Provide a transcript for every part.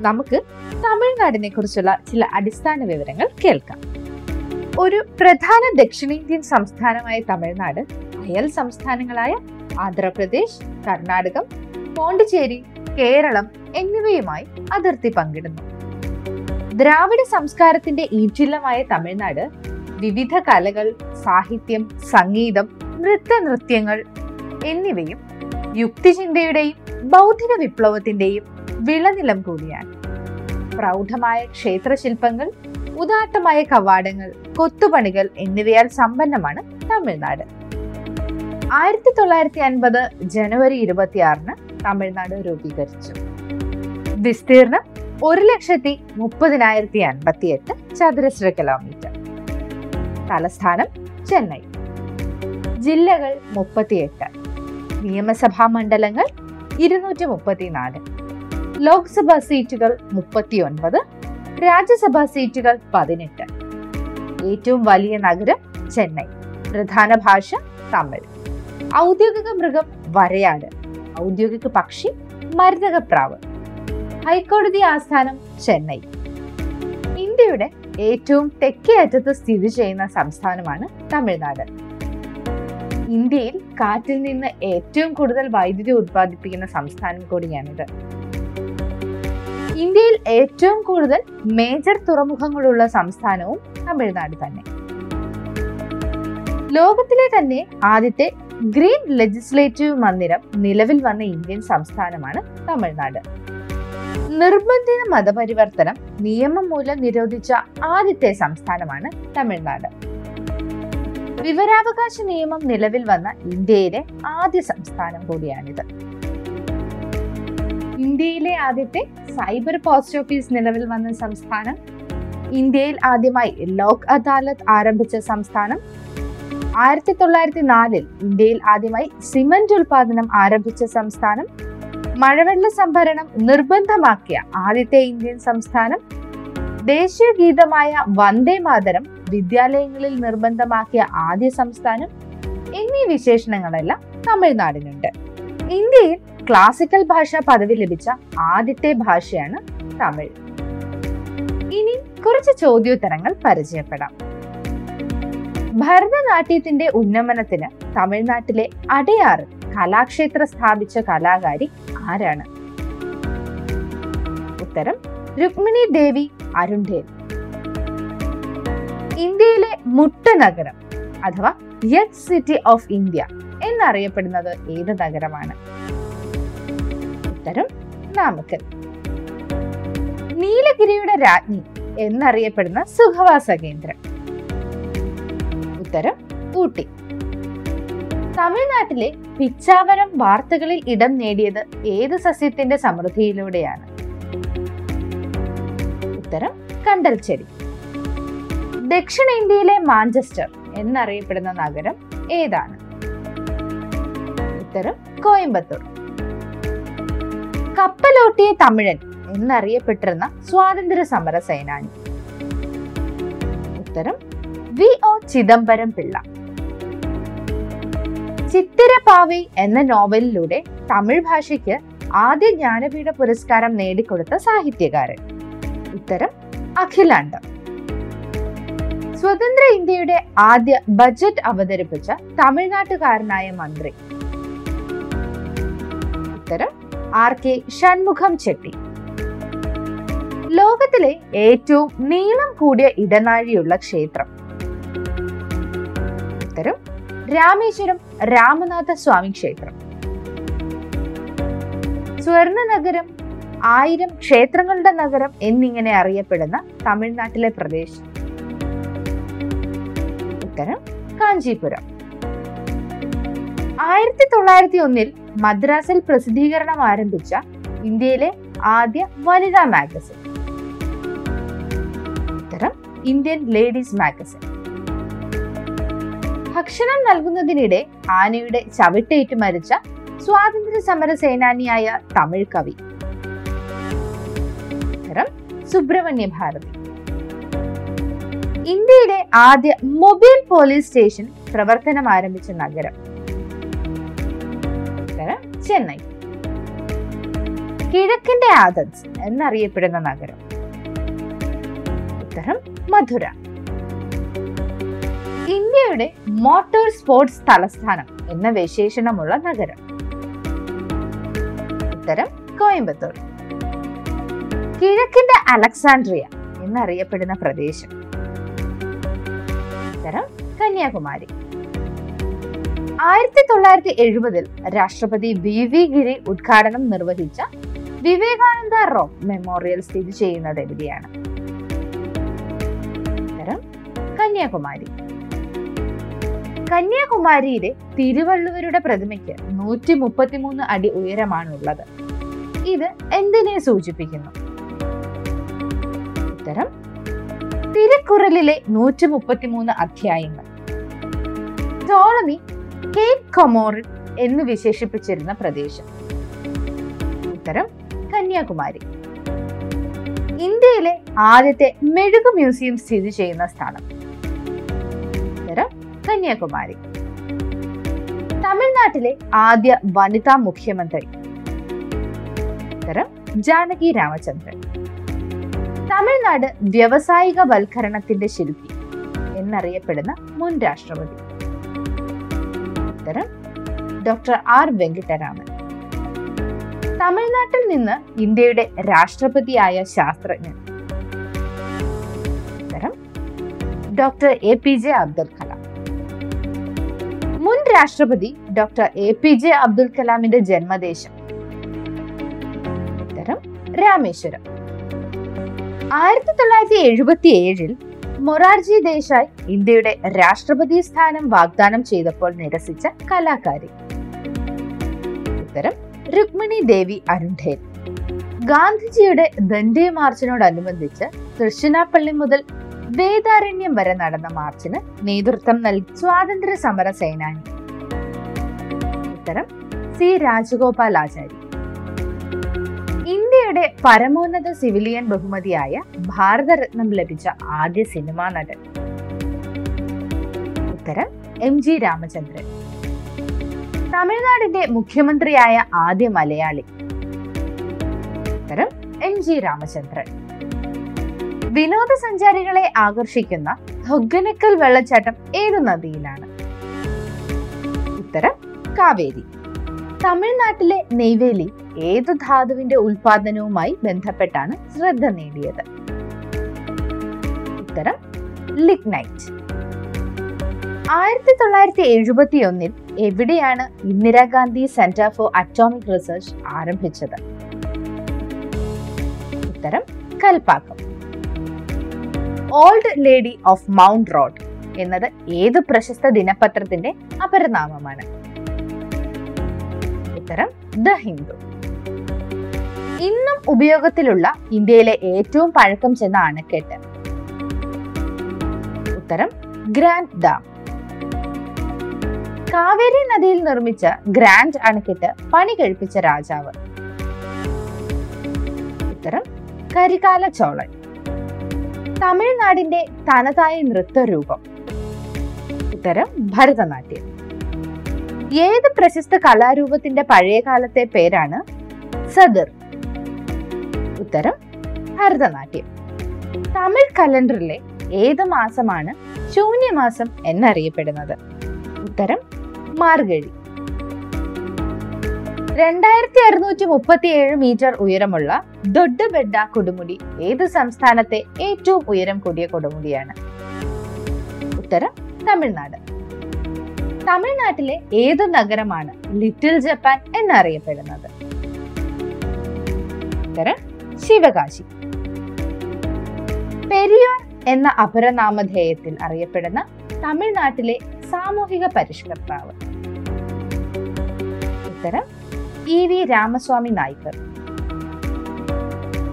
നമുക്ക് തമിഴ്നാടിനെ കുറിച്ചുള്ള ചില അടിസ്ഥാന വിവരങ്ങൾ കേൾക്കാം. ഒരു പ്രധാന ദക്ഷിണേന്ത്യൻ സംസ്ഥാനമായ തമിഴ്നാട് അയൽ സംസ്ഥാനങ്ങളായ ആന്ധ്രാപ്രദേശ് കർണാടകം പോണ്ടിച്ചേരി കേരളം എന്നിവയുമായി അതിർത്തി പങ്കിടുന്നു. ദ്രാവിഡ സംസ്കാരത്തിന്റെ ഈറ്റില്ലമായ തമിഴ്നാട് വിവിധ കലകൾ സാഹിത്യം സംഗീതം നൃത്ത നൃത്യങ്ങൾ എന്നിവയും യുക്തിചിന്തയുടെയും ബൗദ്ധിക വിപ്ലവത്തിന്റെയും വിളനിലം കൂടിയാണ്. പ്രൗഢമായ ക്ഷേത്രശില്പങ്ങൾ ഉദാത്തമായ കവാടങ്ങൾ കൊത്തുപണികൾ എന്നിവയാൽ സമ്പന്നമാണ് തമിഴ്നാട്. ആയിരത്തി തൊള്ളായിരത്തി അൻപത് ജനുവരി ഇരുപത്തിയാറിന് തമിഴ്നാട് രൂപീകരിച്ചു. വിസ്തീർണം ഒരു ലക്ഷത്തി മുപ്പതിനായിരത്തി അൻപത്തി എട്ട് ചതുരശ്ര കിലോമീറ്റർ തലസ്ഥാനം ചെന്നൈ. ജില്ലകൾ മുപ്പത്തിയെട്ട്. നിയമസഭാ മണ്ഡലങ്ങൾ ഇരുന്നൂറ്റി മുപ്പത്തിനാല്. ലോക്സഭാ സീറ്റുകൾ മുപ്പത്തിയൊൻപത് രാജ്യസഭാ സീറ്റുകൾ പതിനെട്ട്. ഏറ്റവും വലിയ നഗരം ചെന്നൈ. പ്രധാന ഭാഷ തമിഴ്. ഔദ്യോഗിക മൃഗം വരയാട്. ഔദ്യോഗിക പക്ഷി മരുതകപ്രാവ്. ഹൈക്കോടതി ആസ്ഥാനം ചെന്നൈ. ഇന്ത്യയുടെ ഏറ്റവും തെക്കേ അറ്റത്ത് സ്ഥിതി ചെയ്യുന്ന സംസ്ഥാനമാണ് തമിഴ്നാട്. ഇന്ത്യയിൽ കാറ്റിൽ നിന്ന് ഏറ്റവും കൂടുതൽ വൈദ്യുതി ഉത്പാദിപ്പിക്കുന്ന സംസ്ഥാനം കൂടിയാണിത്. ഇന്ത്യയിൽ ഏറ്റവും കൂടുതൽ മേജർ തുറമുഖങ്ങളുള്ള സംസ്ഥാനവും തമിഴ്നാട് തന്നെ. ലോകത്തിലെ തന്നെ ആദ്യത്തെ ഗ്രീൻ ലെജിസ്ലേറ്റീവ് മന്ദിരം നിലവിൽ വന്ന ഇന്ത്യൻ സംസ്ഥാനമാണ് തമിഴ്നാട്. നിർബന്ധിത മതപരിവർത്തനം നിയമം മൂലം നിരോധിച്ച ആദ്യത്തെ സംസ്ഥാനമാണ് തമിഴ്നാട്. വിവരാവകാശ നിയമം നിലവിൽ വന്ന ഇന്ത്യയിലെ ആദ്യ സംസ്ഥാനം കൂടിയാണിത്. ഇന്ത്യയിലെ ആദ്യത്തെ സൈബർ പോസ്റ്റ് ഓഫീസ് നിലവിൽ വന്ന സംസ്ഥാനം. ഇന്ത്യയിൽ ആദ്യമായി ലോക് അദാലത്ത് ആരംഭിച്ച സംസ്ഥാനം. ആയിരത്തി തൊള്ളായിരത്തി നാലിൽ ഇന്ത്യയിൽ ആദ്യമായി സിമന്റ് ഉൽപാദനം ആരംഭിച്ച സംസ്ഥാനം. മഴവെള്ള സംഭരണം നിർബന്ധമാക്കിയ ആദ്യത്തെ ഇന്ത്യൻ സംസ്ഥാനം. ദേശീയ ഗീതമായ വന്ദേ മാതരം വിദ്യാലയങ്ങളിൽ നിർബന്ധമാക്കിയ ആദ്യ സംസ്ഥാനം. എന്നീ വിശേഷണങ്ങളെല്ലാം തമിഴ്നാടിനുണ്ട്. ഇന്ത്യയിൽ ക്ലാസിക്കൽ ഭാഷ പദവി ലഭിച്ച ആദ്യത്തെ ഭാഷയാണ് തമിഴ്. ഇനി കുറച്ച് ചോദ്യോത്തരങ്ങൾ പരിചയപ്പെടാം. ഭരതനാട്യത്തിന്റെ ഉന്നമനത്തിന് തമിഴ്നാട്ടിലെ അടയാറ് കലാക്ഷേത്ര സ്ഥാപിച്ച കലാകാരി ആരാണ്? ഉത്തരം രുക്മിണി ദേവി അരുൺദേവ് ഇന്ത്യയിലെ മുട്ട നഗരം അഥവാ യെറ്റ് സിറ്റി ഓഫ് ഇന്ത്യ എന്നറിയപ്പെടുന്നത് ഏത് നഗരമാണ്? ഉത്തരം നാമക്കൽ നീലഗിരിയുടെ രാജ്ഞി എന്നറിയപ്പെടുന്ന സുഖവാസ കേന്ദ്രം. ഉത്തരം ഊട്ടി. തമിഴ്നാട്ടിലെ പിച്ചാവരം വാർത്തകളിൽ ഇടം നേടിയത് ഏത് സസ്യത്തിന്റെ സമൃദ്ധിയിലൂടെയാണ്? ഉത്തരം കണ്ടൽച്ചെടി. ചെടി ദക്ഷിണേന്ത്യയിലെ മാഞ്ചസ്റ്റർ എന്നറിയപ്പെടുന്ന നഗരം ഏതാണ്? ഉത്തരം കോയമ്പത്തൂർ. കപ്പലോട്ടിയ തമിഴൻ എന്നറിയപ്പെട്ടിരുന്ന സ്വാതന്ത്ര്യ സമര സേനാനി ഉത്തരം വി. ഒ. ചിദംബരം പിള്ള. ചിത്തിരപ്പാവി എന്ന നോവലിലൂടെ തമിഴ് ഭാഷയ്ക്ക് ആദ്യ ജ്ഞാനപീഠ പുരസ്കാരം നേടിക്കൊടുത്ത സാഹിത്യകാരൻ. ഉത്തരം അഖിലാണ്ടം. സ്വതന്ത്ര ഇന്ത്യയുടെ ആദ്യ ബജറ്റ് അവതരിപ്പിച്ച തമിഴ്നാട്ടുകാരനായ മന്ത്രി. ഉത്തരം ആർ കെ ഷൺമുഖം ചെട്ടി. ലോകത്തിലെ ഏറ്റവും നീളം കൂടിയ ഇടനാഴിയുള്ള ക്ഷേത്രം. ഉത്തരം രാമേശ്വരം രാമനാഥ സ്വാമി ക്ഷേത്രം. സ്വർണ നഗരം ആയിരം ക്ഷേത്രങ്ങളുടെ നഗരം എന്നിങ്ങനെ അറിയപ്പെടുന്ന തമിഴ്നാട്ടിലെ പ്രദേശം. ഉത്തരം കാഞ്ചീപുരം. ആയിരത്തി തൊള്ളായിരത്തി ഒന്നിൽ മദ്രാസിൽ പ്രസിദ്ധീകരണം ആരംഭിച്ച ഇന്ത്യയിലെ ആദ്യ വനിതാ മാഗസിൻ. ഉത്തരം ഇന്ത്യൻ ലേഡീസ് മാഗസിൻ. ഭക്ഷണം നൽകുന്നതിനിടെ ആനയുടെ ചവിട്ടേറ്റ് മരിച്ച സ്വാതന്ത്ര്യ സമര സേനാനിയായ തമിഴ് കവി. ഉത്തരം സുബ്രഹ്മണ്യ ഭാരതി. ഇന്ത്യയിലെ ആദ്യ മൊബൈൽ പോലീസ് സ്റ്റേഷൻ പ്രവർത്തനം ആരംഭിച്ച നഗരം. ചെന്നൈ. കിഴക്കിന്റെ ആദൻസ് എന്നറിയപ്പെടുന്ന നഗരം. ഉത്തരം മധുര. ഇന്ത്യയുടെ മോട്ടോർ സ്പോർട്സ് തലസ്ഥാനം എന്ന വിശേഷണമുള്ള നഗരം. ഉത്തരം കോയമ്പത്തൂർ. കിഴക്കിന്റെ അലക്സാൻഡ്രിയ എന്നറിയപ്പെടുന്ന പ്രദേശം. ഉത്തരം കന്യാകുമാരി. ആയിരത്തി തൊള്ളായിരത്തി എഴുപതിൽ രാഷ്ട്രപതി വി വി ഗിരി ഉദ്ഘാടനം നിർവഹിച്ച വിവേകാനന്ദ റോക്ക് മെമ്മോറിയൽ സ്ഥിതി ചെയ്യുന്നത് എവിടെയാണ്? കന്യാകുമാരി. കന്യാകുമാരിയിലെ തിരുവള്ളുവരുടെ പ്രതിമയ്ക്ക് നൂറ്റി മുപ്പത്തിമൂന്ന് അടി ഉയരമാണുള്ളത്. ഇത് എന്തിനെ സൂചിപ്പിക്കുന്നു? ഉത്തരം തിരുക്കുറലിലെ നൂറ്റി മുപ്പത്തിമൂന്ന് അധ്യായങ്ങൾ. ടോളമി കേപ്പ് കൊമോറിൻ എന്ന് വിശേഷിപ്പിച്ചിരുന്ന പ്രദേശം. ഉത്തരം കന്യാകുമാരി. ഇന്ത്യയിലെ ആദ്യത്തെ മെഴുക് മ്യൂസിയം സ്ഥിതി ചെയ്യുന്ന സ്ഥലം. ഉത്തരം കന്യാകുമാരി. തമിഴ്നാട്ടിലെ ആദ്യ വനിതാ മുഖ്യമന്ത്രി. ഉത്തരം ജാനകി രാമചന്ദ്രൻ. തമിഴ്നാട് വ്യവസായിക വൽക്കരണത്തിന്റെ ശില്പി. എന്നറിയപ്പെടുന്ന മുൻ രാഷ്ട്രപതി. ഉത്തരം ഡോക്ടർ ആർ വെങ്കിട്ടരാമൻ. തമിഴ്നാട്ടിൽ നിന്ന് ഇന്ത്യയുടെ രാഷ്ട്രപതിയായ ശാസ്ത്രജ്ഞൻ. Doctor A P J Abdul Kalam. മുൻ രാഷ്ട്രപതി doctor A P J Abdul കലാമിന്റെ ജന്മദേശം. ഉത്തരം രാമേശ്വരം. ആയിരത്തി തൊള്ളായിരത്തി എഴുപത്തി ഏഴിൽ മൊറാർജി ദേശായ് ഇന്ത്യയുടെ രാഷ്ട്രപതി സ്ഥാനം വാഗ്ദാനം ചെയ്തപ്പോൾ നിരസിച്ച കലാകാരി. ഉത്തരം രുക്മിണി ദേവി അരുൺഠേൻ ഗാന്ധിജിയുടെ ദണ്ഡേ മാർച്ചിനോടനുബന്ധിച്ച് തൃശ്ശിനാപ്പള്ളി മുതൽ വേദാരണ്യം വരെ നടന്ന മാർച്ചിന് നേതൃത്വം നൽകി സ്വാതന്ത്ര്യ സമര സേനാനി. ഉത്തരം സി രാജഗോപാൽ ആചാരി. ഇന്ത്യയുടെ പരമോന്നത സിവിലിയൻ ബഹുമതിയായ ഭാരതരത്നം ലഭിച്ച ആദ്യ സിനിമാ നടൻ. ഉത്തരം എം ജി രാമചന്ദ്രൻ. തമിഴ്നാടിന്റെ മുഖ്യമന്ത്രിയായ ആദ്യ മലയാളി. ഉത്തരം എം ജി രാമചന്ദ്രൻ. വിനോദസഞ്ചാരികളെ ആകർഷിക്കുന്ന ഹൊഗനക്കൽ വെള്ളച്ചാട്ടം ഏത് നദിയിലാണ്? ഉത്തരം കാവേരി. തമിഴ്നാട്ടിലെ നെയ്വേലി ഏത് ധാതുവിന്റെ ഉൽപാദനവുമായി ബന്ധപ്പെട്ടാണ് ശ്രദ്ധ നേടിയത്? ഉത്തരം ലിഗ്നൈറ്റ്. ആയിരത്തി തൊള്ളായിരത്തി എഴുപത്തി ഒന്നിൽ എവിടെയാണ് Indira Gandhi centre for atomic research ആരംഭിച്ചത്? ഉത്തരം Kalpakkam. Old lady of mount road എന്നത് ഏത് പ്രശസ്ത ദിനപത്രത്തിന്റെ അപരനാമമാണ്? ഉത്തരം ദ ഹിന്ദു. ഇന്നും ഉപയോഗത്തിലുള്ള ഇന്ത്യയിലെ ഏറ്റവും പഴക്കം ചെന്ന അണക്കെട്ട്. ഉത്തരം ഗ്രാൻഡ് ഡാം. കാവേരി നദിയിൽ നിർമ്മിച്ച ഗ്രാൻഡ് അണക്കെട്ട് പണി കഴിപ്പിച്ച രാജാവ്. ഉത്തരം കരികാല ചോളൻ. തമിഴ്നാടിന്റെ തനതായ നൃത്തരൂപം. ഉത്തരം ഭരതനാട്യം. ഏത് പ്രശസ്ത കലാരൂപത്തിന്റെ പഴയകാലത്തെ പേരാണ് സദർ? ഉത്തരം ഭരതനാട്യം. തമിഴ് കലണ്ടറിലെ ഏത് മാസമാണ് ശൂന്യമാസം എന്നറിയപ്പെടുന്നത്? ഉത്തരം മാർഗഴി. രണ്ടായിരത്തി അറുന്നൂറ്റി മുപ്പത്തി ഏഴ് മീറ്റർ ഉയരമുള്ള ദൊഡ്ഡബെഡ കൊടുമുടി ഏത് സംസ്ഥാനത്തെ ഏറ്റവും ഉയരം കൂടിയ കൊടുമുടിയാണ്? ഉത്തരം തമിഴ്നാട്. തമിഴ്നാട്ടിലെ ഏത് നഗരമാണ് ലിറ്റിൽ ജപ്പാൻ എന്നറിയപ്പെടുന്നത്? ശിവകാശി. പെരിയാർ എന്ന അപരനാമധേയത്തിൽ അറിയപ്പെടുന്ന തമിഴ്നാട്ടിലെ സാമൂഹിക പരിഷ്കർത്താവ്. ഉത്തരം ഇ വി രാമസ്വാമി നായ്ക്കർ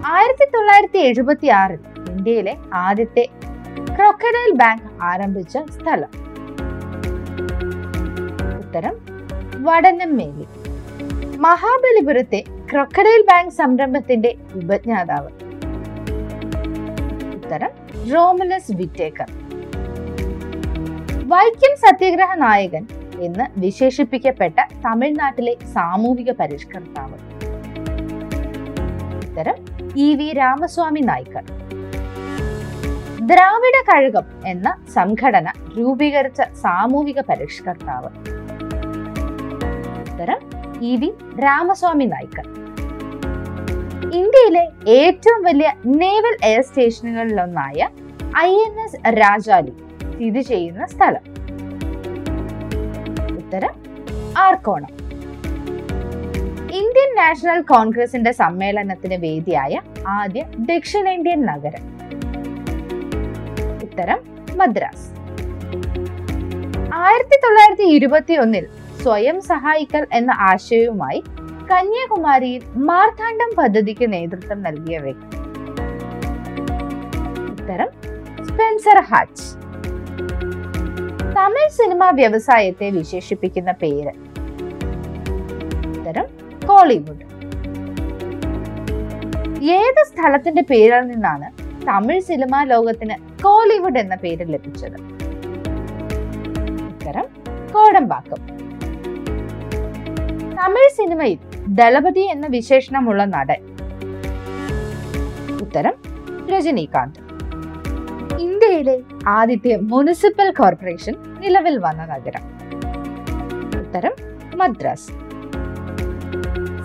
ആയിരത്തി തൊള്ളായിരത്തി എഴുപത്തി ആറിൽ ഇന്ത്യയിലെ ആദ്യത്തെ ക്രൊക്കഡൈൽ ബാങ്ക് ആരംഭിച്ച സ്ഥലം. ഉത്തരം വടനംമേലി മഹാബലിപുരത്തെ ക്രൊക്കഡൈൽ ബാങ്ക് സംരംഭത്തിന്റെ ഉപജ്ഞാതാവ്. ഉത്തരം റോമലസ് വിറ്റേക്കർ. വൈക്കം സത്യഗ്രഹ നായകൻ എന്ന് വിശേഷിപ്പിക്കപ്പെട്ട തമിഴ്നാട്ടിലെ സാമൂഹിക പരിഷ്കർത്താവ്. ഉത്തരം ഇ വി രാമസ്വാമി നായ്ക്കർ. ദ്രാവിഡ കഴുകം എന്ന സംഘടന രൂപീകരിച്ച സാമൂഹിക പരിഷ്കർത്താവ്. ഉത്തരം ഇ വി രാമസ്വാമി നായ്ക്കർ ഇന്ത്യയിലെ ഏറ്റവും വലിയ നേവൽ എയർ സ്റ്റേഷനുകളിലൊന്നായ ഐ എൻ എസ് രാജാലി സ്ഥിതി ചെയ്യുന്ന സ്ഥലം. ഉത്തരം ആർക്കോണം. ഇന്ത്യൻ നാഷണൽ കോൺഗ്രസിന്റെ സമ്മേളനത്തിന് വേദിയായ ആദ്യ ദക്ഷിണേന്ത്യൻ നഗരം. ഉത്തരം മദ്രാസ്. ആയിരത്തി തൊള്ളായിരത്തി ഇരുപത്തി ഒന്നിൽ സ്വയം സഹായിക്കൽ എന്ന ആശയവുമായി കന്യാകുമാരിയിൽ മാർത്താണ്ഡം പദ്ധതിക്ക് നേതൃത്വം നൽകിയ വ്യക്തി. ഉത്തരം സ്പെൻസർ ഹാച്ച്. തമിഴ് സിനിമാ വ്യവസായത്തെ വിശേഷിപ്പിക്കുന്ന പേര്. ഉത്തരം കോളിവുഡ്. ഏത് സ്ഥലത്തിന്റെ പേരിൽ നിന്നാണ് തമിഴ് സിനിമാ ലോകത്തിന് കോളിവുഡ് എന്ന പേര് ലഭിച്ചത്? ഉത്തരം കോടമ്പാക്കം. തമിഴ് സിനിമയിൽ ദളപതി എന്ന വിശേഷണമുള്ള നടൻ. ഉത്തരം രജനീകാന്ത്. ഇന്ത്യയിലെ ആദ്യത്തെ മുനിസിപ്പൽ കോർപ്പറേഷൻ നിലവിൽ വന്ന നഗരം. ഉത്തരം Madras.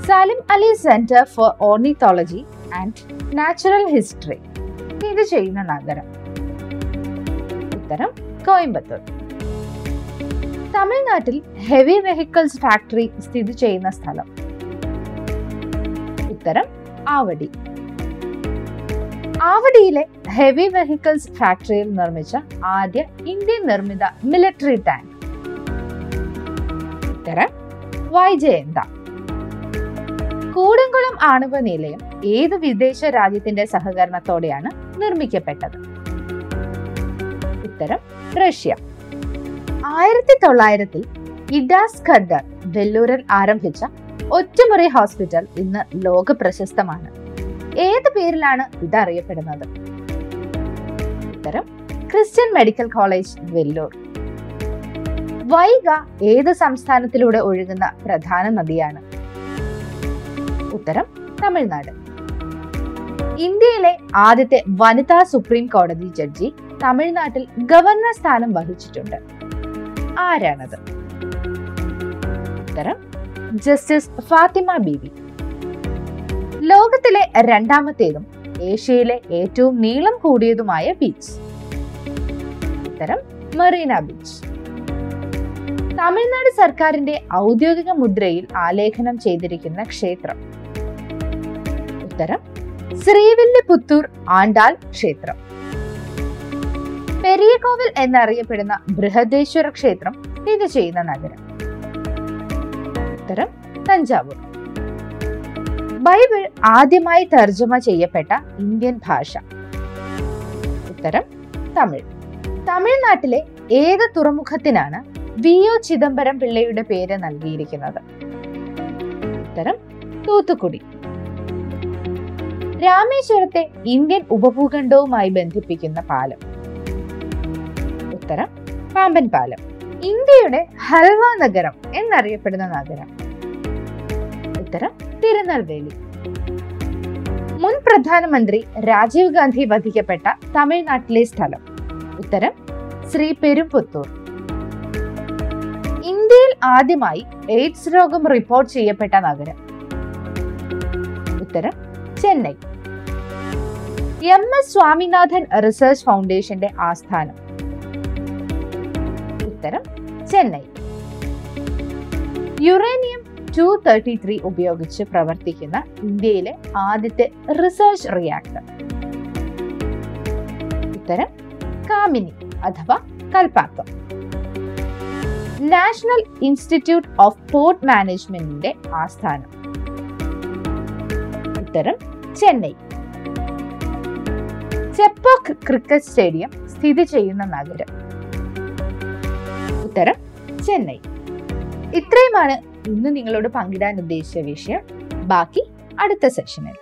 Salim Ali centre for ornithology and natural history. സ്ഥിതി ചെയ്യുന്ന നഗരം. ഉത്തരം കോയമ്പത്തൂർ. തമിഴ്നാട്ടിൽ ഹെവി വെഹിക്കിൾസ് ഫാക്ടറി സ്ഥിതി ചെയ്യുന്ന സ്ഥലം. ഉത്തരം ആവടി. ആവടിയിലെ ഹെവി വെഹിക്കിൾസ് ഫാക്ടറിയിൽ നിർമ്മിച്ച ആദ്യ ഇന്ത്യൻ നിർമ്മിത മിലിറ്ററി ടാങ്ക് ഉത്തരം വൈജയന്ത കൂടംകുളം ആണവ നിലയം ഏത് വിദേശ രാജ്യത്തിന്റെ സഹകരണത്തോടെയാണ് നിർമ്മിക്കപ്പെട്ടത്? ഉത്തരം റഷ്യ. ആയിരത്തി തൊള്ളായിരത്തിൽ ഇഡാസ് ഖദ്ദർ വെല്ലൂരിൽ ആരംഭിച്ച ഒറ്റമുറി ഹോസ്പിറ്റൽ ഇന്ന് ലോക പ്രശസ്തമാണ് ഏത് പേരിലാണ് ഇത് അറിയപ്പെടുന്നത് ഉത്തരം Christian medical college Vellore. Vaigai ഏത് സംസ്ഥാനത്തിലൂടെ ഒഴുകുന്ന പ്രധാന നദിയാണ്? ഉത്തരം തമിഴ്നാട്. ഇന്ത്യയിലെ ആദ്യത്തെ വനിതാ സുപ്രീം കോടതി ജഡ്ജി തമിഴ്നാട്ടിൽ ഗവർണർ സ്ഥാനം വഹിച്ചിട്ടുണ്ട്. ആരാണത്? ഉത്തരം ജസ്റ്റിസ് ഫാത്തിമ ബീവി. ലോകത്തിലെ രണ്ടാമത്തേതും ഏഷ്യയിലെ ഏറ്റവും നീളം കൂടിയതുമായ ബീച്ച് ഉത്തരം മെറീന ബീച്ച് തമിഴ്നാട് സർക്കാരിന്റെ ഔദ്യോഗിക മുദ്രയിൽ ആലേഖനം ചെയ്തിരിക്കുന്ന ക്ഷേത്രം. ഉത്തരം ശ്രീവില്ലിപുത്തൂർ ആണ്ടാൾ ക്ഷേത്രം. പെരിയകോവിൽ എന്നറിയപ്പെടുന്ന ബൃഹദേശ്വര ക്ഷേത്രം സ്ഥിതി ചെയ്യുന്ന നഗരം. ഉത്തരം തഞ്ചാവൂർ. ബൈബിൾ ആദ്യമായി തർജമ ചെയ്യപ്പെട്ട ഇന്ത്യൻ ഭാഷ. ഉത്തരം തമിഴ്. തമിഴ്നാട്ടിലെ ഏത് തുറമുഖത്തിനാണ് വി ഒ ചിദംബരം പിള്ളയുടെ പേര് നൽകിയിരിക്കുന്നത്. ഉത്തരം തൂത്തുക്കുടി. രാമേശ്വരത്തെ ഇന്ത്യൻ ഉപഭൂഖണ്ഡവുമായി ബന്ധിപ്പിക്കുന്ന പാലം. ഉത്തരം പാമ്പൻ പാലം. ഇന്ത്യയുടെ ഹൽവ നഗരം എന്നറിയപ്പെടുന്ന നഗരം. ഉത്തരം തിരുനെൽവേലി. മുൻ പ്രധാനമന്ത്രി രാജീവ് ഗാന്ധി വധിക്കപ്പെട്ട തമിഴ്നാട്ടിലെ സ്ഥലം. ഉത്തരം ശ്രീ പെരുമ്പുത്തൂർ ഇന്ത്യയിൽ ആദ്യമായി എയ്ഡ്സ് രോഗം റിപ്പോർട്ട് ചെയ്യപ്പെട്ട നഗരം. ഉത്തരം Chennai. M. S. Swaminathan research ഫൗണ്ടേഷന്റെ ആസ്ഥാനം. ഉത്തരം Chennai. Uranium two thirty three ഉപയോഗിച്ച് പ്രവർത്തിക്കുന്ന ഇന്ത്യയിലെ ആദ്യത്തെ റിസർച്ച് റിയാക്ടർ. ഉത്തരം കാമിനി അഥവാ Kalpakkam. National institute of port മാനേജ്മെന്റിന്റെ ആസ്ഥാനം. ഉത്തരം ചെന്നൈ. ചെപ്പോക്ക് ക്രിക്കറ്റ് സ്റ്റേഡിയം സ്ഥിതി ചെയ്യുന്ന നഗരം. ഉത്തരം ചെന്നൈ. ഇത്രയുമാണ് ഇന്ന് നിങ്ങളോട് പങ്കിടാൻ ഉദ്ദേശിച്ച വിഷയം. ബാക്കി അടുത്ത സെഷനിൽ